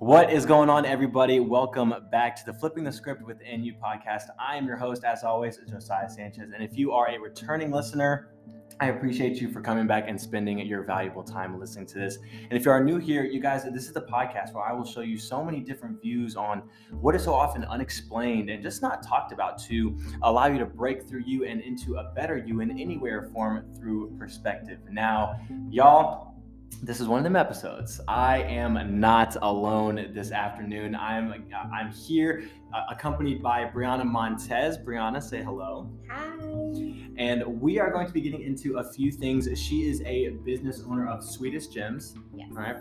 What is going on, everybody? Welcome back to the Flipping the Script Within You podcast. I am your host, as always, Josiah Sanchez. And if you are a returning listener, I appreciate you for coming back and spending your valuable time listening to this. And if you are new here, you guys, this is the podcast where I will show you so many different views on what is so often unexplained and just not talked about to allow you to break through you and into a better you in anywhere form through perspective. Now, y'all, this is one of them episodes. I am not alone this afternoon. I'm I'm here uh, accompanied by Briana Montez. Briana, say hello. Hi. And we are going to be getting into a few things. She is a business owner of Sweetest Gems. Yes. All right.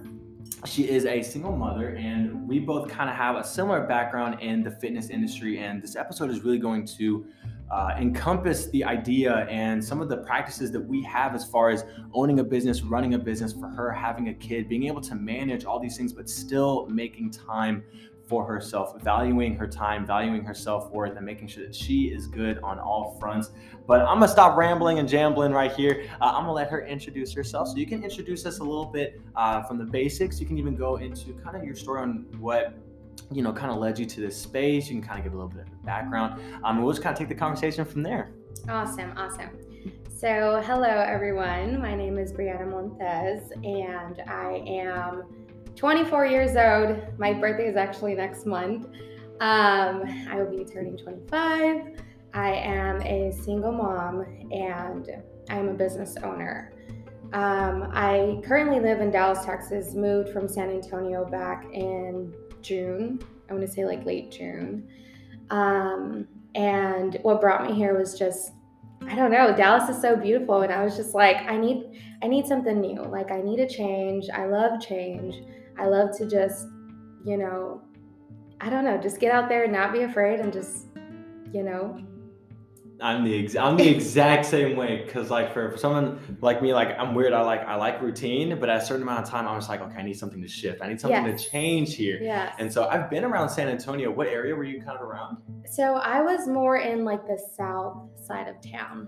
She is a single mother, and we both kind of have a similar background in the fitness industry. And this episode is really going to uh, encompass the idea and some of the practices that we have as far as owning a business, running a business for her, having a kid, being able to manage all these things, but still making time for herself, valuing her time, valuing her self worth, and making sure that she is good on all fronts. But I'm gonna stop rambling and jambling right here. Uh, I'm gonna let her introduce herself. So you can introduce us a little bit uh, from the basics. You can even go into kind of your story on what you know, kind of led you to this space. You can kind of give a little bit of background. Um, we'll just kind of take the conversation from there. Awesome, awesome. So, hello everyone. My name is Briana Montez, and I am 24 years old. My birthday is actually next month. Um, I will be turning 25. I am a single mom, and I'm a business owner. Um, I currently live in Dallas, Texas. Moved from San Antonio back in June. I want to say like late June. Um, and what brought me here was just I don't know. Dallas is so beautiful, and I was just like, I need, I need something new. Like, I need a change. I love change. I love to just, you know, I don't know, just get out there and not be afraid, and just, you know, I'm the ex- I'm the exact same way because like for, for someone like me like I'm weird I like I like routine but at a certain amount of time I was like okay I need something to shift I need something Yes. to change here yeah and so I've been around San Antonio what area were you kind of around So I was more in like the south side of town,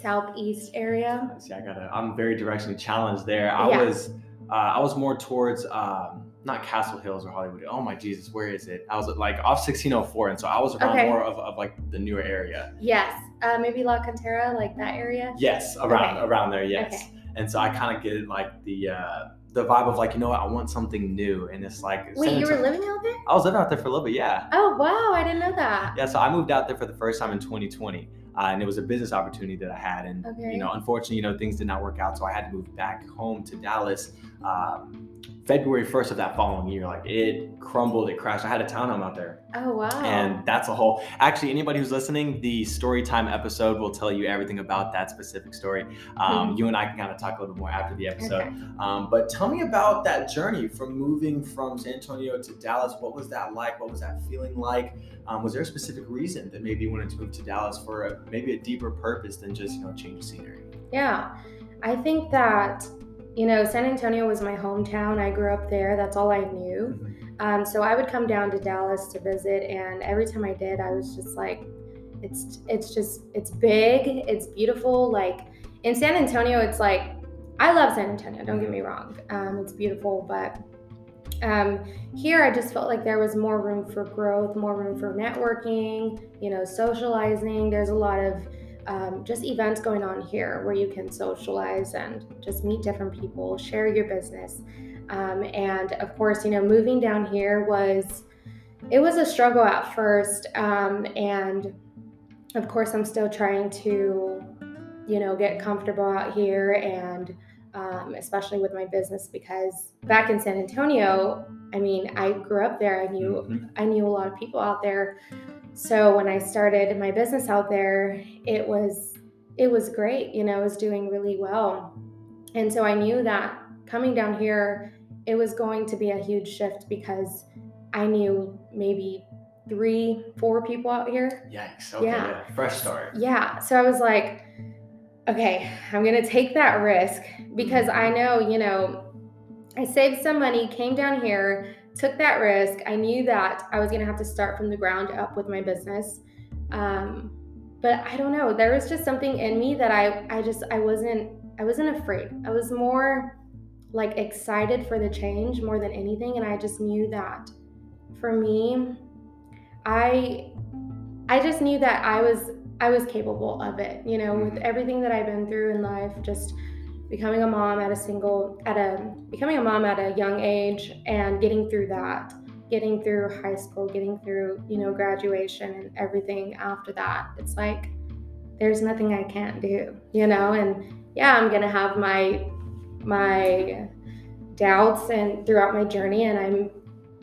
southeast area. see I gotta I'm very directionally challenged there I Yeah. was uh, I was more towards um, not Castle Hills or Hollywood oh my Jesus where is it I was like off 1604 and so I was around Okay. more of, of like the newer area Yes, uh, maybe La Cantera, like that area. yes around Okay. around there yes Okay. and so I kind of get like the uh, the vibe of like you know what I want something new and it's like Wait, you were living out there? I was living out there for a little bit yeah Oh wow, I didn't know that. yeah so I moved out there for the first time in 2020 uh, and it was a business opportunity that I had and Okay. you know unfortunately you know things did not work out so I had to move back home to Dallas um, February 1st of that following year like it crumbled it crashed. I had a townhome out there. Oh wow. and that's a whole actually anybody who's listening the story time episode will tell you everything about that specific story. Um, you and i can kind of talk a little bit more after the episode. Okay. um, but tell me about that journey from moving from san antonio to dallas. What was that like? What was that feeling like? Um, was there a specific reason that maybe you wanted to move to dallas for a, maybe a deeper purpose than just you know change scenery? Yeah, I think that you know San Antonio was my hometown. I grew up there. That's all I knew. Um, so I would come down to Dallas to visit, and every time I did, I was just like, it's it's just it's big, it's beautiful. Like in San Antonio, it's like I love San Antonio. Don't get me wrong, um, it's beautiful, but um, here I just felt like there was more room for growth, more room for networking, you know, socializing. There's a lot of um, just events going on here where you can socialize and just meet different people, share your business. Um, and of course, you know, moving down here was it was a struggle at first, um, and of course, I'm still trying to, you know, get comfortable out here, and um, especially with my business because back in San Antonio, I mean, I grew up there. I knew Mhm. I knew a lot of people out there. So when I started my business out there, it was it was great. You know, it was doing really well. And so I knew that coming down here, it was going to be a huge shift because I knew maybe three, four people out here. yikes okay Yeah. yeah. fresh start Yeah. So I was like, okay, I'm going to take that risk because I know, you know, I saved some money, came down here, took that risk. I knew that I was going to have to start from the ground up with my business. Um, but I don't know, there was just something in me that I I just I wasn't I wasn't afraid. I was more like excited for the change more than anything and I just knew that for me I I just knew that I was I was capable of it, you know, with Mhm. everything that I've been through in life, just becoming a mom at a single at a becoming a mom at a young age and getting through that, getting through high school, getting through, you know, graduation and everything after that. It's like there's nothing I can't do, you know, and yeah, I'm to have my my doubts and throughout my journey and I'm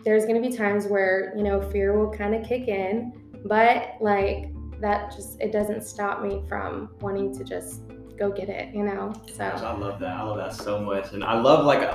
there's to be times where, you know, fear will kind of kick in, but like that just it doesn't stop me from wanting to just go get it, you know. So I love that. I love that so much, and I love like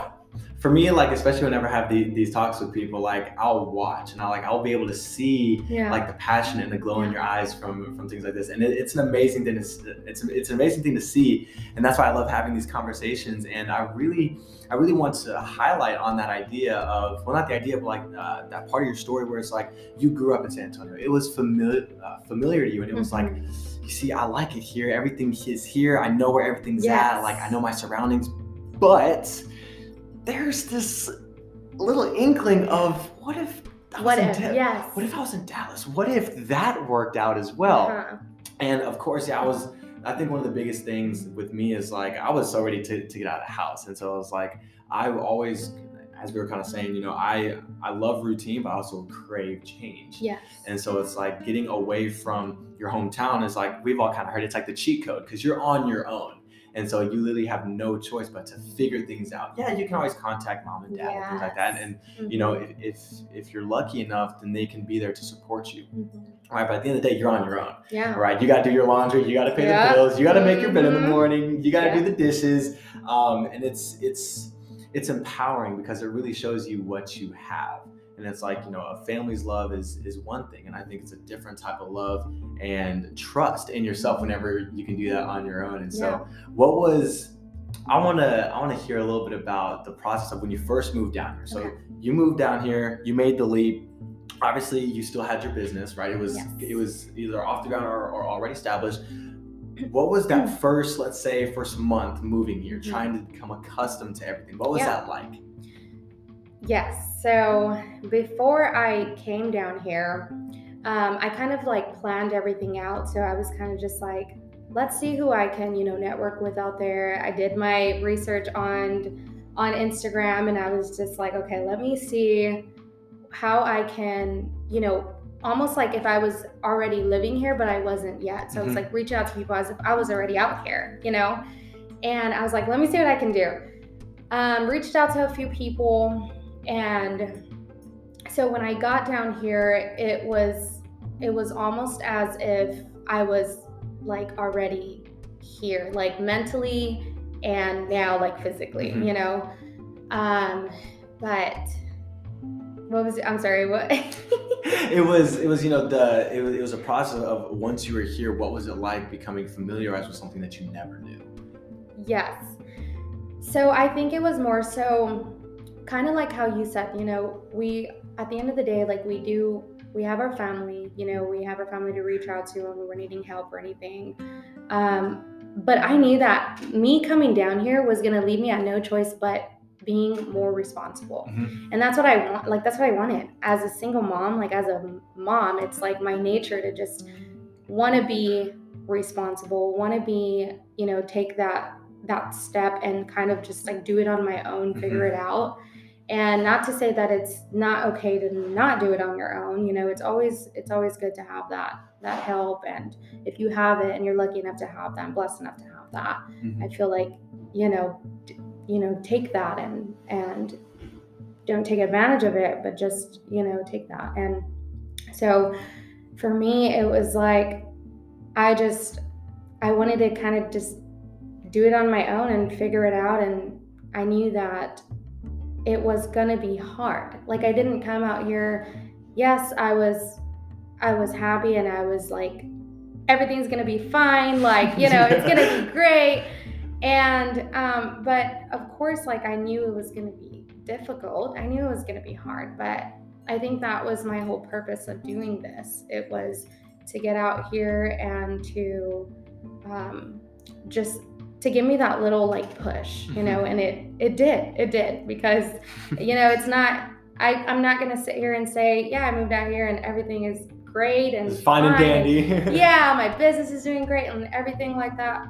for me, like especially whenever I have the, these talks with people, like I'll watch and I like I'll be able to see yeah, like the passion and the glow in your eyes from from things like this, and it, it's an amazing thing. To, it's it's an amazing thing to see, and that's why I love having these conversations. And I really I really want to highlight on that idea of well, not the idea, but like uh, that part of your story where it's like you grew up in San Antonio. It was familiar uh, familiar to you, and it was like Mhm. You see, I like it here. Everything is here. I know where everything's Yes. at. Like I know my surroundings. But there's this little inkling of what if I was what in if? Da- Yes. what if I was in Dallas? What if that worked out as well? Uh-huh. And of course, yeah, I was. I think one of the biggest things with me is like I was so ready to, to get out of the house, and so I was like, I always, as we were kind of saying, you know, I I love routine, but I also crave change. Yes. And so it's like getting away from your hometown is like we've all kind of heard it's like the cheat code because you're on your own. And so you literally have no choice but to figure things out. Yeah, you can always contact mom and dad and things like that. And you know, if, if if you're lucky enough, then they can be there to support you. Mhm. Right. But at the end of the day, you're on your own. Yeah. Right. You gotta do your laundry, you gotta pay Yeah. the bills, you gotta make your bed in the Mhm. morning, you gotta do the dishes. Um, and it's it's it's empowering because it really shows you what you have. And it's like, you know, a family's love is is one thing. And I think it's a different type of love and trust in yourself whenever you can do that on your own. And so Yeah. what was I wanna I wanna hear a little bit about the process of when you first moved down here. So Okay. you moved down here, you made the leap. Obviously you still had your business, right? It was Yes. it was either off the ground or, or already established. What was that first, let's say, first month moving here, Mhm. trying to become accustomed to everything? What was Yeah. that like? Yes. So before I came down here, um, I kind of like planned everything out. So I was kind of just like, let's see who I can, you know, network with out there. I did my research on on Instagram, and I was just like, okay, let me see how I can, you know, almost like if I was already living here, but I wasn't yet. So it's Mhm. like reaching out to people as if I was already out here, you know. And I was like, let me see what I can do. Um, reached out to a few people and so when I got down here, it was it was almost as if I was like already here, like mentally and now like physically, Mhm. you know. Um, but what was I'm sorry, what? it was it was you know the it was, it was a process of once you were here, what was it like becoming familiarized with something that you never knew? Yes. So I think it was more so kind of like how you said, you know, we at the end of the day, like we do, we have our family, you know, we have our family to reach out to when we're needing help or anything. Um, but I knew that me coming down here was going to leave me at no choice but being more responsible. Mhm. And that's what I want. Like, that's what I wanted as a single mom, like as a mom, it's like my nature to just want to be responsible, want to be, you know, take that that step and kind of just like do it on my own, figure it out. And not to say that it's not okay to not do it on your own. You know, it's always it's always good to have that that help. And if you have it and you're lucky enough to have that, and blessed enough to have that, Mhm. I feel like you know, you know, take that and and don't take advantage of it, but just you know, take that. And so for me, it was like I just I wanted to kind of just do it on my own and figure it out. And I knew that it was gonna be hard. Like I didn't come out here. Yes, I was I was happy and I was like everything's gonna be fine. Like you know, it's gonna be great. And um, but of course, like I knew it was gonna be difficult. I knew it was gonna be hard, but I think that was my whole purpose of doing this. It was to get out here and to um, just to give me that little like push, you know, and it it did. It did because you know, it's not I, I'm not gonna sit here and say, yeah, I moved out here and everything is great and it's fine, and dandy. yeah, my business is doing great and everything like that.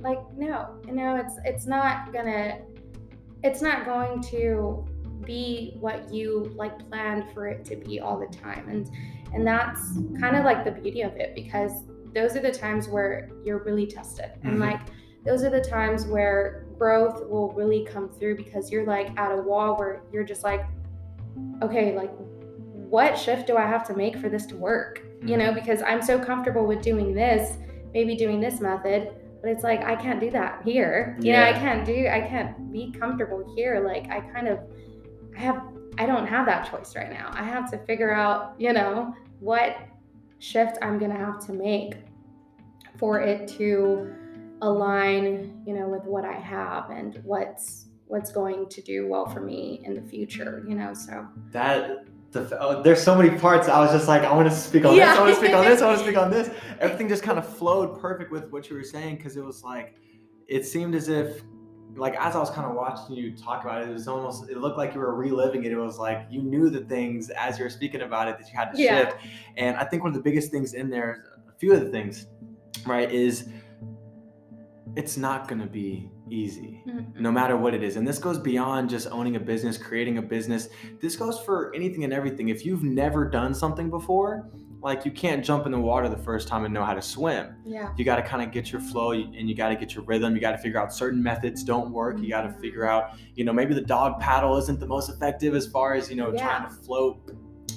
Like, no, you know, it's it's not gonna it's not going to be what you like planned for it to be all the time. And and that's kind of like the beauty of it because those are the times where you're really tested. And mm-hmm. like those are the times where growth will really come through because you're like at a wall where you're just like, okay, like what shift do I have to make for this to work? Mm-hmm. You know, because I'm so comfortable with doing this, maybe doing this method, but it's like I can't do that here. You yeah. know, I can't do I can't be comfortable here. Like I kind of I have I don't have that choice right now. I have to figure out, you know, what shift I'm going to have to make for it to align, you know, with what I have and what's what's going to do well for me in the future, you know. So that the, oh, there's so many parts. I was just like, I want to speak on yeah. this. I want to speak on this. I want to speak on this. Everything just kind of flowed perfect with what you were saying because it was like, it seemed as if, like, as I was kind of watching you talk about it, it was almost, it looked like you were reliving it. It was like you knew the things as you were speaking about it that you had to yeah. shift. And I think one of the biggest things in there, a few of the things, right, is it's not going to be easy mm-hmm. no matter what it is. And this goes beyond just owning a business creating a business. This goes for anything and everything. If you've never done something before like you can't jump in the water the first time and know how to swim. Yeah. You got to kind of get your flow and you got to get your rhythm. You got to figure out certain methods don't work. You got to figure out you know maybe the dog paddle isn't the most effective as far as you know yeah. trying to float.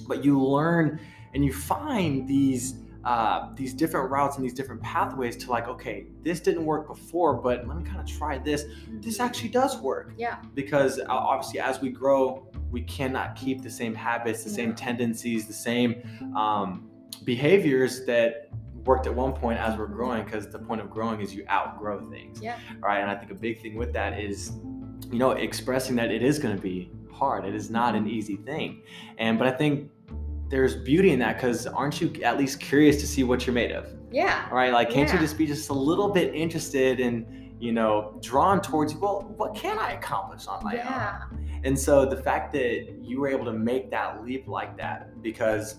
But you learn and you find these uh, these different routes and these different pathways to like, okay, this didn't work before, but let me kind of try this. This actually does work. Yeah. Because uh, obviously, as we grow, we cannot keep the same habits, the same tendencies, the same um, behaviors that worked at one point as we're growing. Because the point of growing is you outgrow things. Yeah. Right. And I think a big thing with that is, you know, expressing that it is going to be hard. It is not an easy thing. And but I think there's beauty in that because aren't you at least curious to see what you're made of? Yeah. Right? Like, can't yeah. you just be just a little bit interested and, you know, drawn towards, well, what can I accomplish on my yeah. own? And so the fact that you were able to make that leap like that, because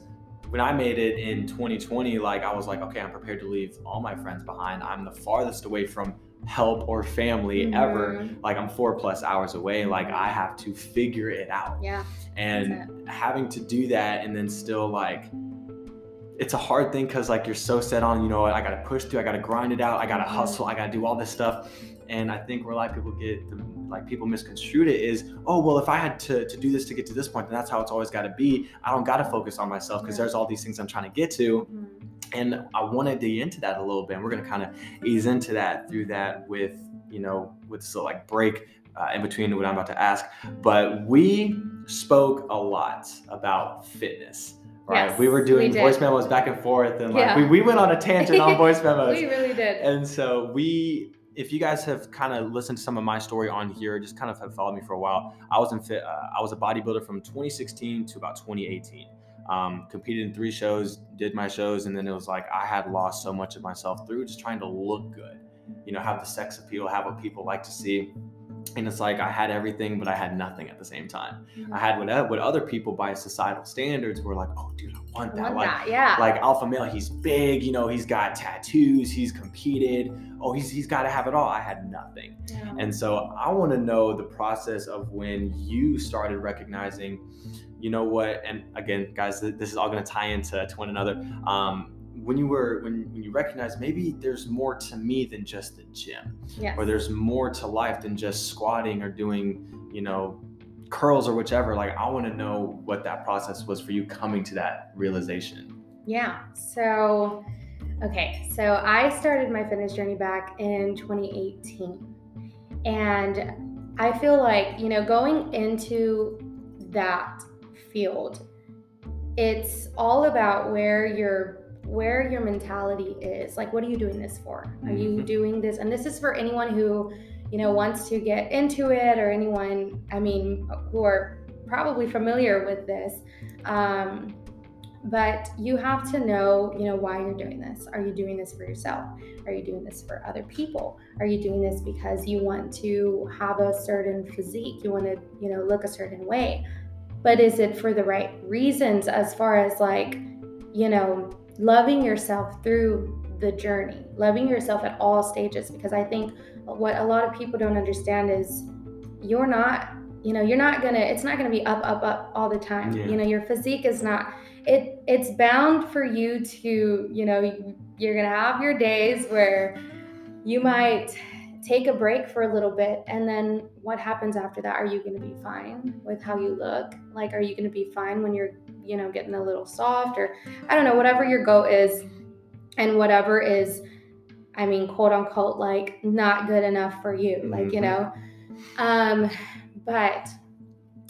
when I made it in 2020, like, I was like, okay, I'm prepared to leave all my friends behind. I'm the farthest away from help or family mm-hmm. ever like i'm four plus hours away like i have to figure it out yeah and having to do that and then still like it's a hard thing because like you're so set on you know i gotta push through i gotta grind it out i gotta mm-hmm. hustle i gotta do all this stuff and i think where a lot of people get like people misconstrued it is oh well if i had to, to do this to get to this point then that's how it's always got to be i don't got to focus on myself because there's all these things i'm trying to get to mm-hmm and I want to dig into that a little bit. And we're going to kind of ease into that through that with, you know, with so like break uh, in between what I'm about to ask. But we spoke a lot about fitness. Right. Yes, we were doing we voice memos back and forth and like yeah. we, we went on a tangent on voice memos. we really did. And so we if you guys have kind of listened to some of my story on here, just kind of have followed me for a while. I was in fit. Uh, I was a bodybuilder from 2016 to about 2018 um, competed in three shows, did my shows, and then it was like I had lost so much of myself through just trying to look good, you know, have the sex appeal, have what people like to see. And it's like I had everything, but I had nothing at the same time. Mm-hmm. I had what, what other people by societal standards were like, oh, dude, I want that. Want like, that, yeah. like alpha male, he's big, you know, he's got tattoos, he's competed. Oh, he's he's got to have it all. I had nothing. Yeah. And so I want to know the process of when you started recognizing you know what? And again, guys, this is all going to tie into to one another. Um, when you were when, when you recognized maybe there's more to me than just the gym yes. or there's more to life than just squatting or doing you know curls or whichever like i want to know what that process was for you coming to that realization yeah so okay so i started my fitness journey back in 2018 and i feel like you know going into that field. It's all about where your where your mentality is. Like what are you doing this for? Are you mm-hmm. doing this and this is for anyone who, you know, wants to get into it or anyone, I mean, who are probably familiar with this. Um but you have to know, you know, why you're doing this. Are you doing this for yourself? Are you doing this for other people? Are you doing this because you want to have a certain physique? You want to, you know, look a certain way? But is it for the right reasons as far as like, you know, loving yourself through the journey, loving yourself at all stages? Because I think what a lot of people don't understand is you're not you know you're not gonna it's not gonna be up up up all the time yeah. you know your physique is not it it's bound for you to you know you're gonna have your days where you might take a break for a little bit and then what happens after that are you going to be fine with how you look like are you going to be fine when you're you know getting a little soft or i don't know whatever your goal is and whatever is i mean quote unquote like not good enough for you mm-hmm. like you mm-hmm. know um but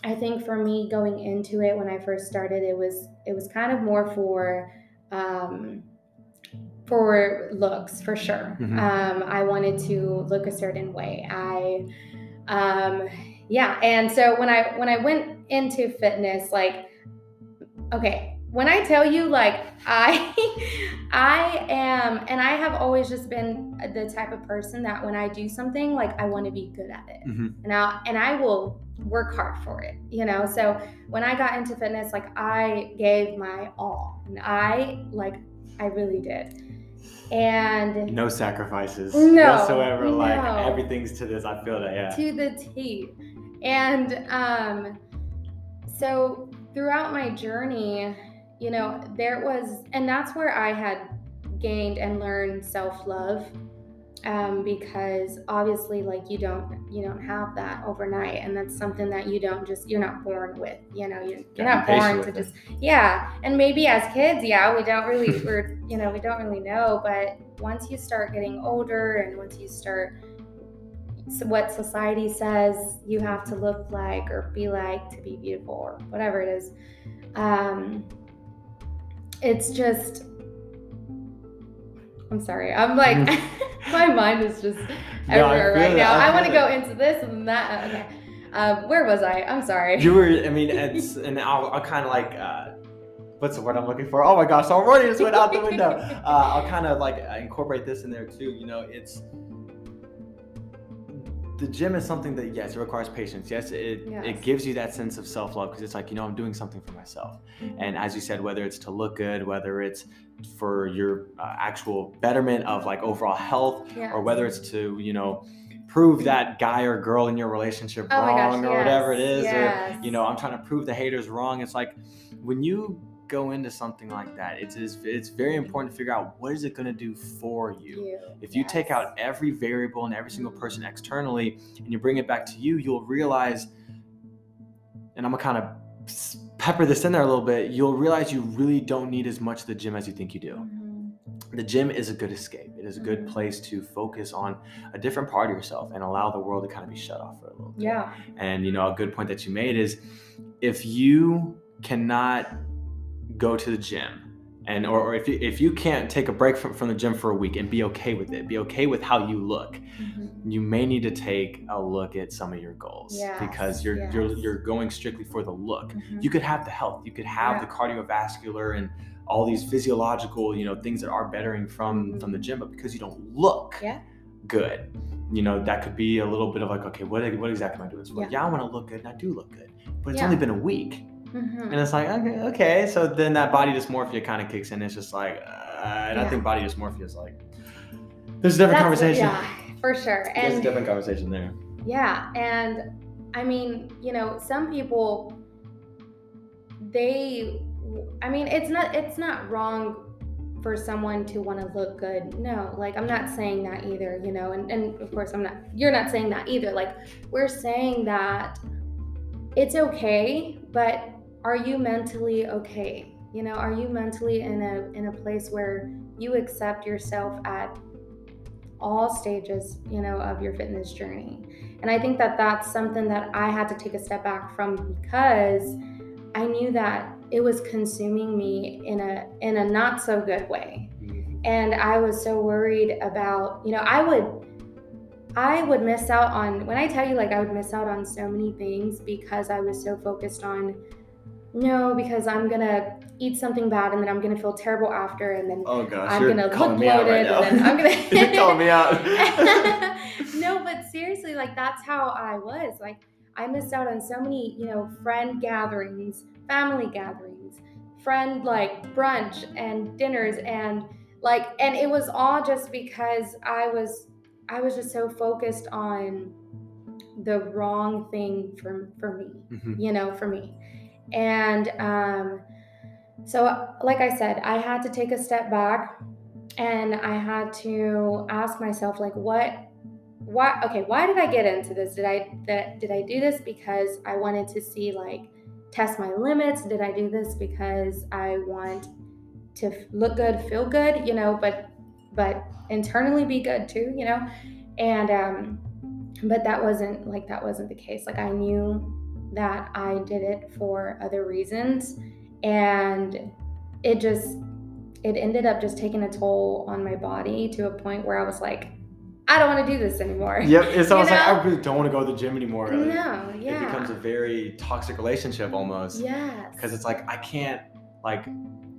I think for me going into it when I first started, it was it was kind of more for um, for looks for sure. Mm-hmm. Um, I wanted to look a certain way. I um, yeah, and so when I when I went into fitness, like okay, when I tell you like I I am and I have always just been the type of person that when I do something like I want to be good at it. Mm-hmm. And I and I will work hard for it, you know? So when I got into fitness like I gave my all. And I like I really did. And no sacrifices no, whatsoever. No. Like everything's to this. I feel that, yeah. To the T. And um so throughout my journey, you know, there was, and that's where I had gained and learned self love. Um, because obviously like you don't you don't have that overnight and that's something that you don't just you're not born with you know you're, you're not born to just yeah and maybe as kids yeah we don't really we're you know we don't really know but once you start getting older and once you start what society says you have to look like or be like to be beautiful or whatever it is um, it's just I'm sorry. I'm like my mind is just everywhere no, right now. I, I want to go into this and that. Okay. Um, where was I? I'm sorry. You were. I mean, it's and I'll, I'll kind of like. Uh, what's the word I'm looking for? Oh my gosh! I'm already just went out the window. Uh, I'll kind of like incorporate this in there too. You know, it's the gym is something that yes, it requires patience. Yes, it yes. it gives you that sense of self love because it's like you know I'm doing something for myself. Mm-hmm. And as you said, whether it's to look good, whether it's for your uh, actual betterment of like overall health, yes. or whether it's to you know prove that guy or girl in your relationship oh wrong gosh, or yes. whatever it is, or you know I'm trying to prove the haters wrong. It's like when you go into something like that, it's it's very important to figure out what is it going to do for you. you. If you yes. take out every variable and every single person externally and you bring it back to you, you'll realize, and I'm gonna kind of pepper this in there a little bit. You'll realize you really don't need as much the gym as you think you do. Mm-hmm. The gym is a good escape. It is a good mm-hmm. place to focus on a different part of yourself and allow the world to kind of be shut off for a little bit. Yeah. And you know, a good point that you made is if you cannot go to the gym and or, or if, you, if you can't take a break from, from the gym for a week and be okay with it be okay with how you look mm-hmm. you may need to take a look at some of your goals yes, because you're yes. you're you're going strictly for the look mm-hmm. you could have the health you could have yeah. the cardiovascular and all these physiological you know things that are bettering from mm-hmm. from the gym but because you don't look yeah. good you know that could be a little bit of like okay what, what exactly am i doing so yeah. yeah i want to look good and i do look good but it's only been a week Mm-hmm. And it's like, okay, okay. So then that body dysmorphia kind of kicks in. It's just like, uh, and yeah. I think body dysmorphia is like, there's a different That's, conversation. Yeah, for sure. And there's a different conversation there. Yeah. And I mean, you know, some people, they, I mean, it's not, it's not wrong for someone to want to look good. No, like I'm not saying that either, you know, and, and of course I'm not, you're not saying that either. Like we're saying that it's okay, but are you mentally okay? You know, are you mentally in a in a place where you accept yourself at all stages, you know, of your fitness journey? And I think that that's something that I had to take a step back from because I knew that it was consuming me in a in a not so good way. Mm-hmm. And I was so worried about, you know, I would I would miss out on when I tell you like I would miss out on so many things because I was so focused on no, because I'm gonna eat something bad and then I'm gonna feel terrible after, and then Oh gosh, I'm gonna look out right bloated, and then. I'm gonna. you're calling me out. no, but seriously, like that's how I was. Like I missed out on so many, you know, friend gatherings, family gatherings, friend like brunch and dinners and like and it was all just because I was I was just so focused on the wrong thing for for me Mhm. you know, for me. And um, so, like I said, I had to take a step back and I had to ask myself, like, what, why, okay, why did I get into this? Did I, that, did I do this because I wanted to see, like, test my limits? Did I do this because I want to look good, feel good, you know, but, but internally be good too, you know? And, um, but that wasn't like that wasn't the case. Like I knew that I did it for other reasons and it just it ended up just taking a toll on my body to a point where I was like I don't want to do this anymore. Yep, it's almost like? I really don't want to go to the gym anymore. Like, No, yeah. It becomes a very toxic relationship almost. yes. Because it's like I can't like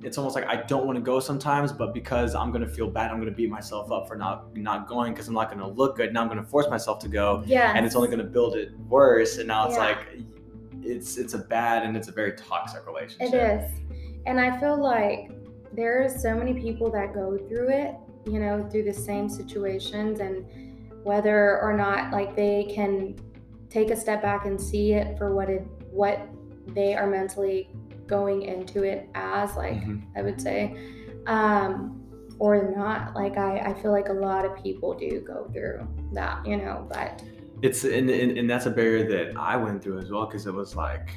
it's almost like I don't want to go sometimes, but because I'm gonna feel bad, I'm gonna beat myself up for not not going because I'm not gonna look good. Now I'm gonna force myself to go, yes. and it's only gonna build it worse. And now it's Yeah. like it's it's a bad and it's a very toxic relationship. It is. And I feel like there's so many people that go through it, you know, through the same situations and whether or not like they can take a step back and see it for what it what they are mentally going into it as like Mhm. I would say um or not like I I feel like a lot of people do go through that, you know, but It's and, and and that's a barrier that I went through as well because it was like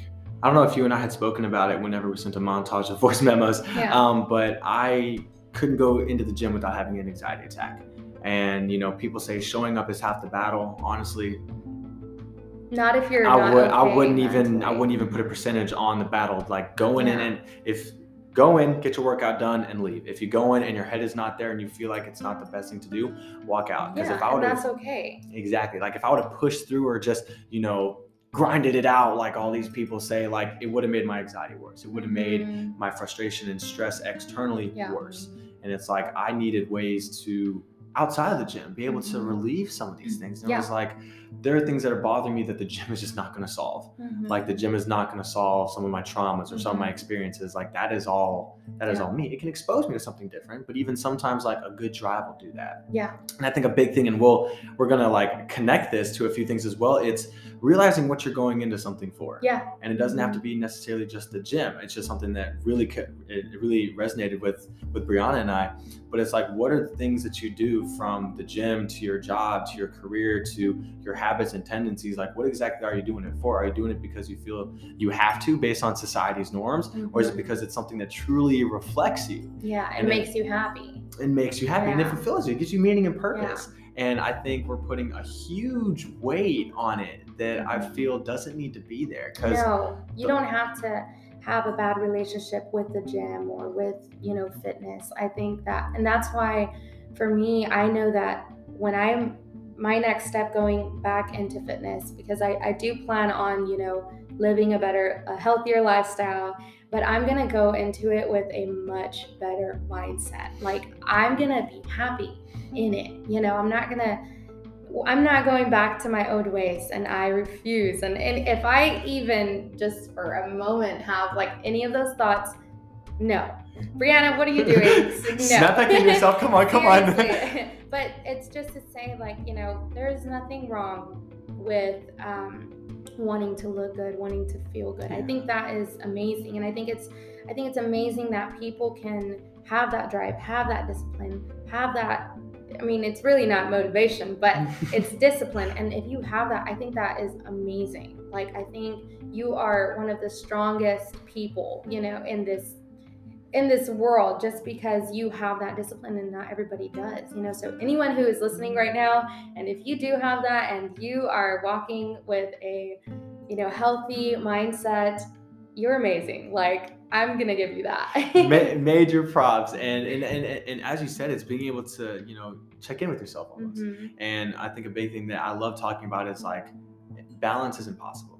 I don't know if you and I had spoken about it whenever we sent a montage of voice memos. yeah. Um, but I couldn't go into the gym without having an anxiety attack. And you know, people say showing up is half the battle. Honestly, not if you're I not would. I wouldn't even I wouldn't even put a percentage on the battle. Like going in and if go in, get your workout done, and leave. If you go in and your head is not there and you feel like it's not the best thing to do, walk out. Because yeah, if I would that's okay. Exactly. Like if I would have pushed through or just, you know, grinded it out like all these people say, like it would have made my anxiety worse. It would have made Mhm. my frustration and stress externally Yeah. worse. And it's like I needed ways to outside of the gym be able to Mhm. relieve some of these things. And Yeah. it was like there are things that are bothering me that the gym is just not going to solve. Mhm. Like the gym is not going to solve some of my traumas or some of my Mhm. experiences. Like that is all that is Yeah. all me. It can expose me to something different, but even sometimes like a good drive will do that yeah. and i think a big thing and we'll we're gonna like connect this to a few things as well it's realizing what you're going into something for. Yeah. and it doesn't have to be necessarily just the gym. It's just something that really co- it it really resonated with with briana and i. But it's like what are the things that you do from the gym to your job to your career to your habits and tendencies? Like what exactly are you doing it for? Are you doing it because you feel you have to based on society's norms? Or is it Mhm. because it's something that truly reflects you? Yeah, it And it- makes you happy. It makes you happy. And it fulfills you, it gives you meaning and purpose. And I think we're putting a huge weight on it that I feel doesn't need to be there. Because No, you the- don't have to have a bad relationship with the gym or with, you know, fitness. I think that, and that's why for me, I know that when I'm my next step going back into fitness, because I, I do plan on, you know, living a better, a healthier lifestyle, but I'm going to go into it with a much better mindset. Like, I'm going to be happy in it. You know, I'm not going to, I'm not going back to my old ways and I refuse. And, and if I even just for a moment have like any of those thoughts, no. Briana, what are you doing? No. snap back in yourself. Come on, come on. But it's just to say, like, you know, there's nothing wrong with um, wanting to look good, wanting to feel good. I think that is amazing. And I think it's I think it's amazing that people can have that drive, have that discipline, have that I mean, it's really not motivation, but it's discipline and if you have that i think that is amazing like i think you are one of the strongest people you know in this in this world just because you have that discipline and not everybody does you know so anyone who is listening right now and if you do have that and you are walking with a you know healthy mindset you're amazing like i'm gonna give you that Ma- major props. And, and and and as you said, it's being able to you know check in with yourself almost. Mhm. And I think a big thing that I love talking about is like balance is impossible.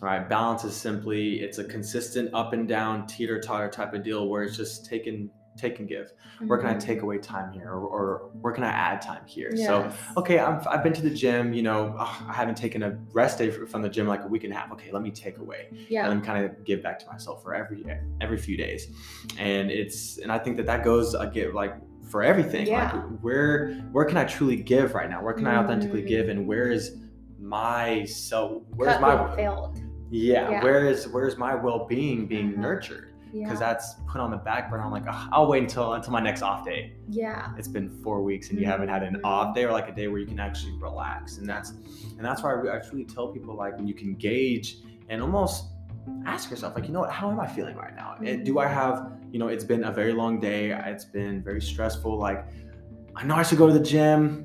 Right? Balance is simply it's a consistent up and down teeter totter type of deal where it's just taken take and give. Where can I Mhm. take away time here, or, or where can I add time here? Yes. So okay, I'm, I've been to the gym. You know, ugh, I haven't taken a rest day from the gym like a week and a half. Okay, let me take away Yeah. and then kind of give back to myself for every every few days. And it's and I think that that goes again like for everything. Yeah. Like where where can I truly give right now? Where can I authentically Mm. give? And where is my self? Where's my failed. yeah, Yeah. Where is where's my well being Mhm. nurtured? Yeah. Because that's put on the back burner. I'm like, "Ugh, I'll wait until until my next off day yeah. it's been four weeks and you haven't had an off day or like a day where you can actually relax and that's and that's why I, truly tell people like when you can gauge and almost ask yourself like you know what how am i feeling right now And do i have you know it's been a very long day it's been very stressful like i know i should go to the gym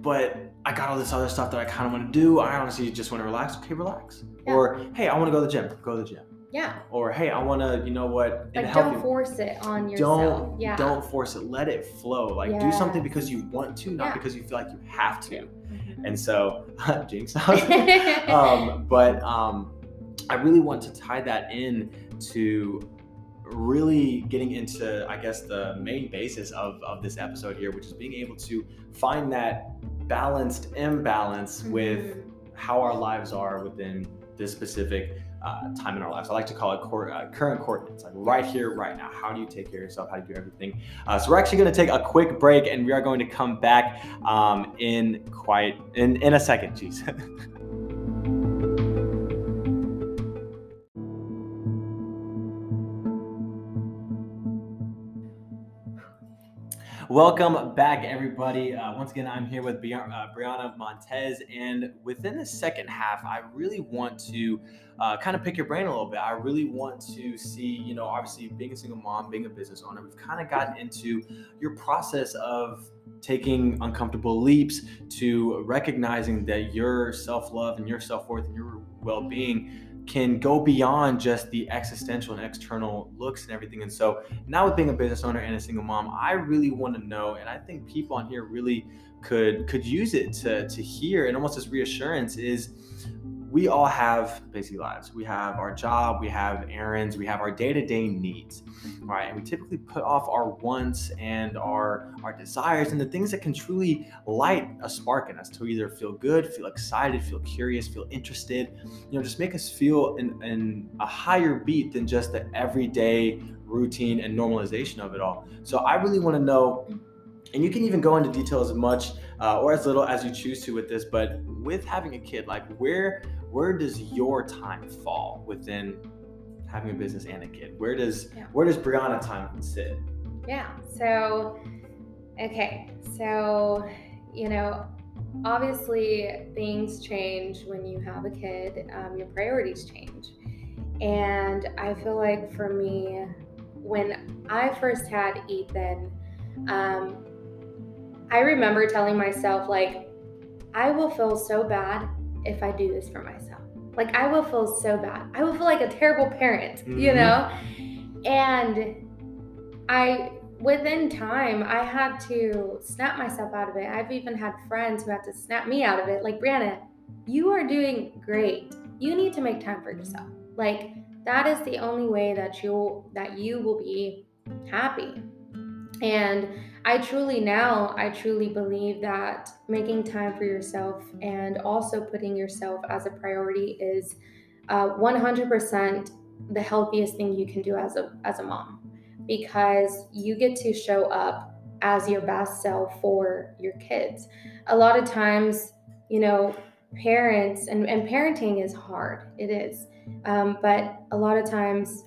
but i got all this other stuff that i kind of want to do. I honestly just want to relax. Okay relax. Yeah. or hey i want to go to the gym. Go to the gym. Yeah. or hey i want to you know what in a Like healthy don't force it on yourself. don't yeah. don't force it. Let it flow. Like do something because you want to not because you feel like you have to. Mhm. and so jinx. Um, but um, i really want to tie that in to really getting into i guess the main basis of, of this episode here which is being able to find that balanced imbalance with Mhm. how our lives are within this specific uh, time in our lives. I like to call it cor- uh, current coordinates, like right here, right now. How do you take care of yourself? How do you do everything? Uh, so we're actually going to take a quick break, and we are going to come back um, in quite in in a second. Jeez. Welcome back, everybody. Uh, once again, I'm here with uh, Briana Montez, and within the second half, I really want to uh, kind of pick your brain a little bit. I really want to see, you know, obviously being a single mom, being a business owner, we've kind of gotten into your process of taking uncomfortable leaps to recognizing that your self love and your self worth and your well being can go beyond just the existential and external looks and everything. And so, now with being a business owner and a single mom, I really want to know, and I think people on here really could could use it to to hear and almost as reassurance is we all have busy lives. We have our job, we have errands, we have our day-to-day needs, mm-hmm. right? And we typically put off our wants and our our desires and the things that can truly light a spark in us to either feel good, feel excited, feel curious, feel interested, you know, just make us feel in, in a higher beat than just the everyday routine and normalization of it all. So I really want to know, mm. And you can even go into detail as much uh, or as little as you choose to with this, but with having a kid, like where where does your time fall within having a business and a kid? Where does Yeah. where does Briana time sit? Yeah. So, okay. So, you know, obviously things change when you have a kid, um, your priorities change. And I feel like for me, when I first had Ethan, um, I remember telling myself, like, I will feel so bad if I do this for myself. Like, I will feel so bad. I will feel like a terrible parent, you Mhm. know? And I, within time, I had to snap myself out of it. I've even had friends who had to snap me out of it. Like, Briana, you are doing great. You need to make time for yourself. Like, that is the only way that you'll that you will be happy. And I truly now, I truly believe that making time for yourself and also putting yourself as a priority is uh, 100% the healthiest thing you can do as a as a mom because you get to show up as your best self for your kids. A lot of times, you know, parents and, and parenting is hard. It is. Um, but a lot of times,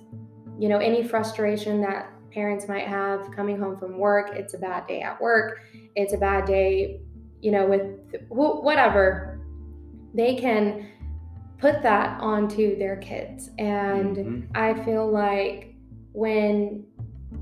you know, any frustration that parents might have coming home from work, it's a bad day at work, it's a bad day, you know, with wh- whatever, they can put that onto their kids. And Mhm. I feel like when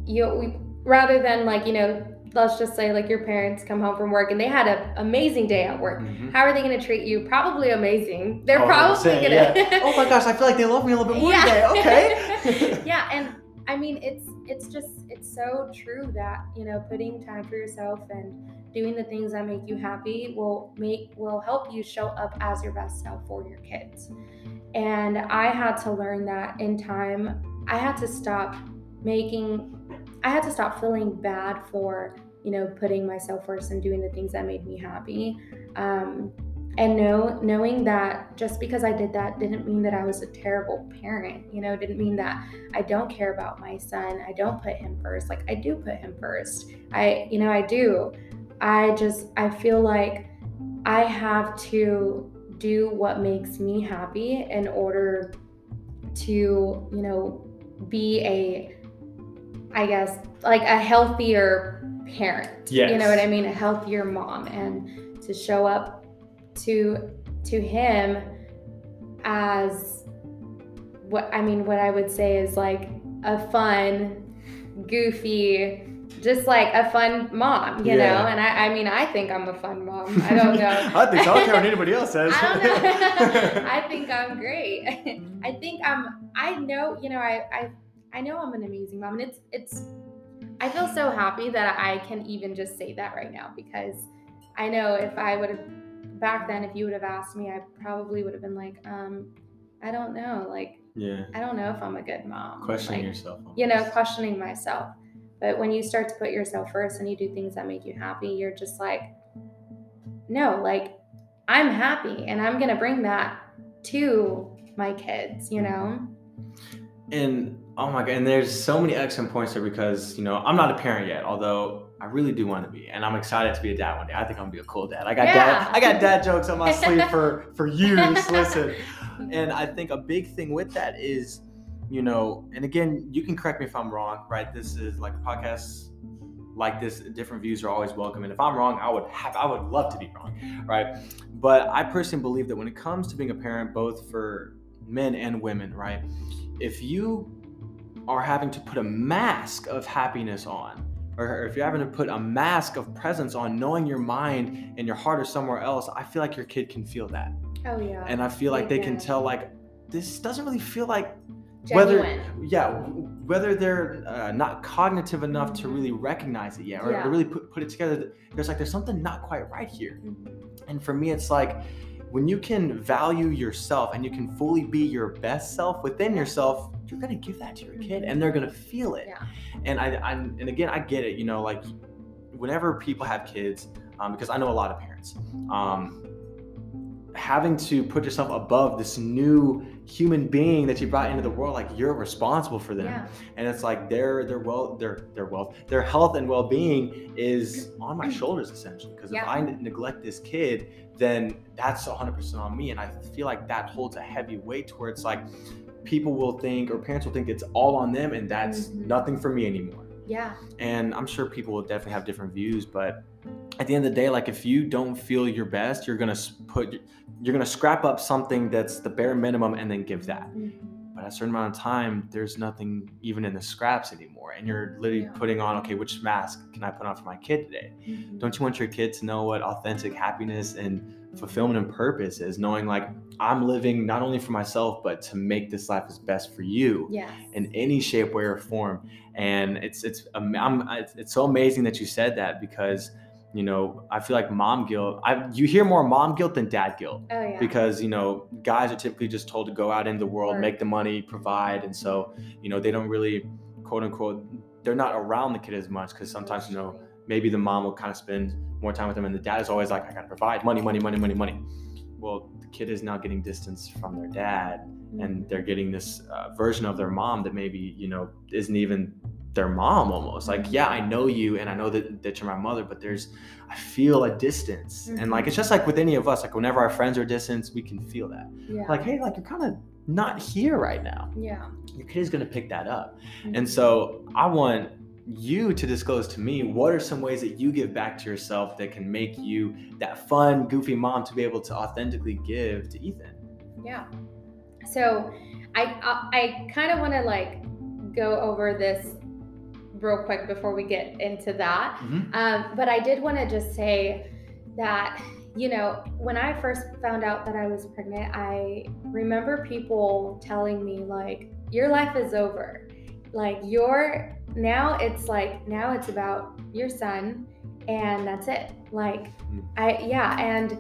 you we, rather than like you know let's just say like your parents come home from work and they had an amazing day at work Mhm. how are they going to treat you probably amazing they're Oh, probably 100%, going yeah. to Oh my gosh, I feel like they love me a little bit more today. Okay. yeah and i mean it's it's just it's so true that you know putting time for yourself and doing the things that make you happy will make will help you show up as your best self for your kids. And I had to learn that in time. I had to stop making I had to stop feeling bad for, you know, putting myself first and doing the things that made me happy. Um, and know knowing that just because I did that didn't mean that I was a terrible parent. You know, didn't mean that I don't care about my son. I don't put him first. Like I do put him first. I, you know, I do. I just I feel like I have to do what makes me happy in order to, you know, be a I guess like a healthier parent. Yes. You know what I mean? A healthier mom and to show up to to him as what I mean what I would say is like a fun, goofy, just like a fun mom, you Yeah. know? And I, I mean I think I'm a fun mom. I don't know. I think so. I don't care what anybody else says. I don't know. I think I'm great. I think I'm I know, you know, I I I know I'm an amazing mom and it's it's I feel so happy that I can even just say that right now because I know if I would have back then if you would have asked me, I probably would have been like, um, I don't know, like yeah. I don't know if I'm a good mom. Questioning Like, yourself. you know, questioning myself. But when you start to put yourself first and you do things that make you happy, you're just like, no, like I'm happy and I'm gonna bring that to my kids, you know? And oh my god, and there's so many excellent points there because you know I'm not a parent yet, although I really do want to be, and I'm excited to be a dad one day. I think I'm gonna be a cool dad. I got Yeah. dad, I got dad jokes on my sleeve for for years. Listen, and I think a big thing with that is, you know, and again, you can correct me if I'm wrong, right? This is like a podcast like this. Different views are always welcome, and if I'm wrong, I would have, I would love to be wrong, right? But I personally believe that when it comes to being a parent, both for men and women, right? If you are having to put a mask of happiness on, or if you're having to put a mask of presence on, knowing your mind and your heart are somewhere else, I feel like your kid can feel that. Oh yeah. And I feel like they can Yeah. tell, like, this doesn't really feel like whether Genuine. yeah whether they're uh, not cognitive enough to really recognize it yet or Yeah. to really put, put it together there's like there's something not quite right here Mhm. and for me it's like when you can value yourself and you can fully be your best self within yourself you're gonna give that to your kid and they're gonna feel it Yeah. and I, I and again i get it you know like whenever people have kids um, because i know a lot of parents um, having to put yourself above this new human being that you brought into the world like you're responsible for them Yeah. and it's like their their well their their wealth their health and well-being is on my shoulders essentially because Yeah. if i neglect this kid then that's 100% on me and i feel like that holds a heavy weight towards like people will think or parents will think it's all on them and that's Mhm. nothing for me anymore Yeah. and i'm sure people will definitely have different views but at the end of the day like if you don't feel your best you're gonna put you're gonna scrap up something that's the bare minimum and then give that Mhm. but at a certain amount of time there's nothing even in the scraps anymore and you're literally Yeah. putting on okay which mask can i put on for my kid today Mhm. don't you want your kid to know what authentic happiness and fulfillment and purpose is knowing like i'm living not only for myself but to make this life as best for you Yes. in any shape way or form and it's it's I'm, it's, it's so amazing that you said that because you know i feel like mom guilt i you hear more mom guilt than dad guilt oh yeah. because you know guys are typically just told to go out in the world Work. make the money provide and so you know they don't really quote unquote they're not around the kid as much because sometimes you know maybe the mom will kind of spend more time with them and the dad is always like i gotta provide money money money money money well the kid is now getting distance from their dad Mm-hmm. and they're getting this uh, version of their mom that maybe you know isn't even their mom almost like yeah i know you and i know that, that you're my mother but there's i feel a distance and like Mhm. it's just like with any of us like whenever our friends are distant we can feel that yeah. like hey like you're kind of not here right now yeah. your kid is going to pick that up Mhm. and so i want you to disclose to me what are some ways that you give back to yourself that can make you that fun goofy mom to be able to authentically give to ethan Yeah. So I I, I kind of want to like go over this real quick before we get into that. Mhm. Um, but I did want to just say that you know when I first found out that I was pregnant, I remember people telling me like your life is over. Like you're now it's like now it's about your son and that's it. Like, Mm. I yeah, and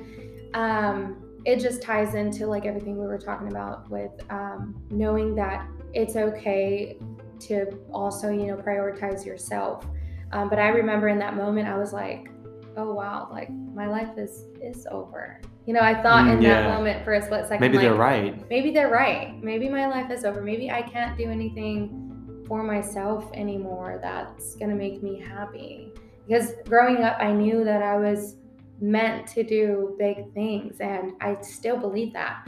um, it just ties into like everything we were talking about with um, knowing that it's okay to also you know prioritize yourself. Um, but I remember in that moment, I was like, oh wow, like my life is is over. You know, I thought Mm, in yeah. that moment for a split second, Maybe they're right. maybe they're right. Maybe my life is over. Maybe I can't do anything for myself anymore that's going to make me happy. Because growing up, I knew that I was meant to do big things, and I still believe that.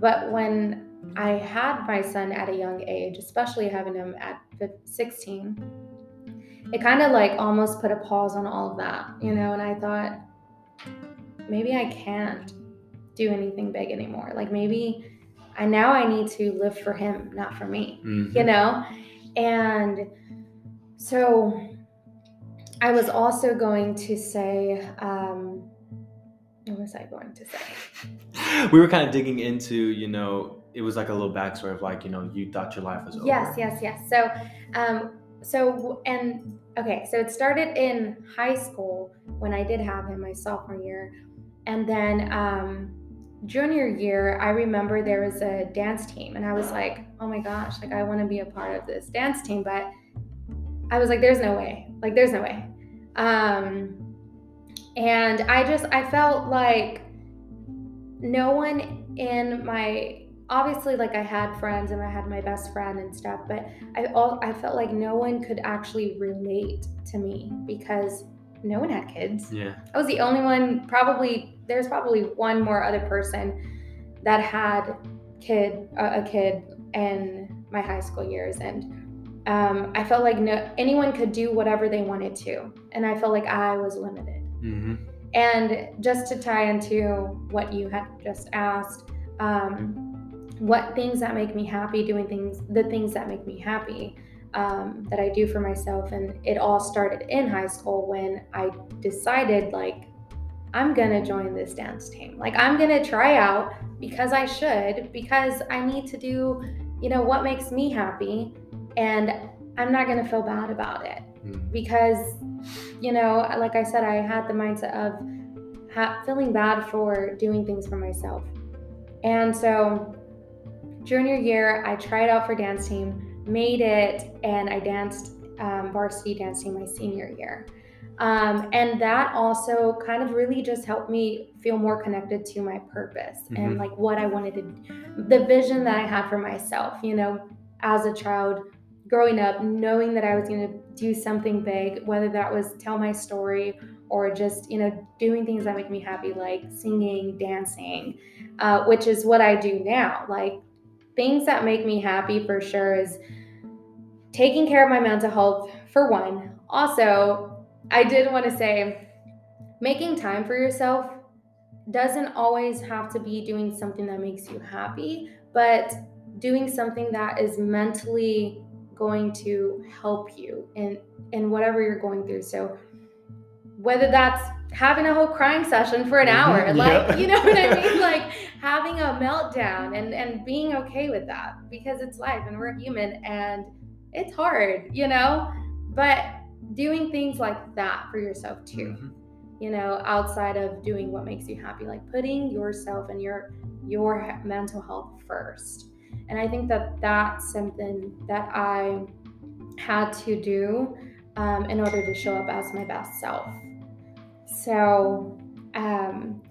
But when I had my son at a young age, especially having him at 16, it kind of like almost put a pause on all of that, you know, and I thought, maybe I can't do anything big anymore. Like maybe I now I need to live for him, not for me, Mhm. you know? And so I was also going to say, um, what was I going to say? we were kind of digging into, you know, it was like a little backstory of like, you know, you thought your life was over. Yes, yes, yes. So, um, so and okay, so it started in high school when I did have him my sophomore year, and then um, junior year, I remember there was a dance team, and I was like, oh my gosh, like I want to be a part of this dance team, but I was like, there's no way, like there's no way. Um, and I just I felt like no one in my obviously like I had friends and I had my best friend and stuff, but I all I felt like no one could actually relate to me because no one had kids. Yeah. I was the only one probably there's probably one more other person that had kid a, a kid in my high school years and um, I felt like no anyone could do whatever they wanted to and I felt like I was limited. Mm-hmm. And just to tie into what you had just asked, um, what things that make me happy, doing things, the things that make me happy um, that I do for myself. And it all started in high school when I decided, like, I'm gonna join this dance team. Like, I'm gonna try out because I should, because I need to do, you know, what makes me happy. And I'm not gonna feel bad about it Mm-hmm. because you know like i said i had the mindset of ha- feeling bad for doing things for myself and so junior year i tried out for dance team made it and i danced um, varsity dance team my senior year um, and that also kind of really just helped me feel more connected to my purpose and Mhm. like what i wanted to the vision that i had for myself you know as a child growing up knowing that i was going to do something big whether that was tell my story or just you know doing things that make me happy like singing dancing uh, which is what i do now like things that make me happy for sure is taking care of my mental health for one also i did want to say making time for yourself doesn't always have to be doing something that makes you happy but doing something that is mentally going to help you in in whatever you're going through. So whether that's having a whole crying session for an hour mm-hmm. like yeah. you know what i mean? Like having a meltdown and and being okay with that because it's life and we're human and it's hard you know? But doing things like that for yourself too. Mhm. you know outside of doing what makes you happy like putting yourself and your your mental health first. And i think that that's something that i had to do um, in order to show up as my best self. So um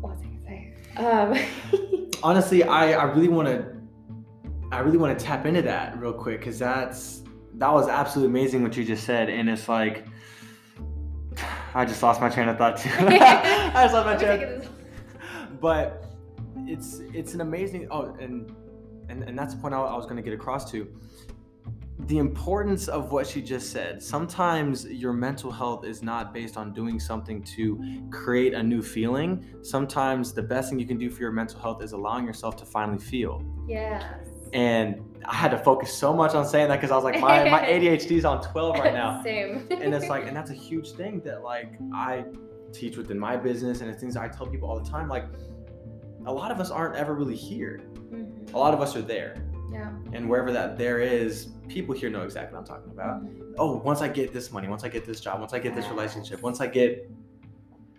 what was i gonna say? Um Honestly, I, I really want to I really want to tap into that real quick because that's that was absolutely amazing what you just said, and it's like I just lost my train of thought too. I just lost my train. take it as- but it's it's an amazing oh and and, and that's the point I, I was going to get across to. The importance of what she just said. Sometimes your mental health is not based on doing something to create a new feeling. Sometimes the best thing you can do for your mental health is allowing yourself to finally feel. Yes and i had to focus so much on saying that because i was like my, my adhd is on 12 right now same and it's like and that's a huge thing that like i teach within my business and it's things i tell people all the time like a lot of us aren't ever really here Mhm. a lot of us are there yeah and wherever that there is, people here know exactly what I'm talking about. Oh, once I get this money, once I get this job, once I get this relationship, once I get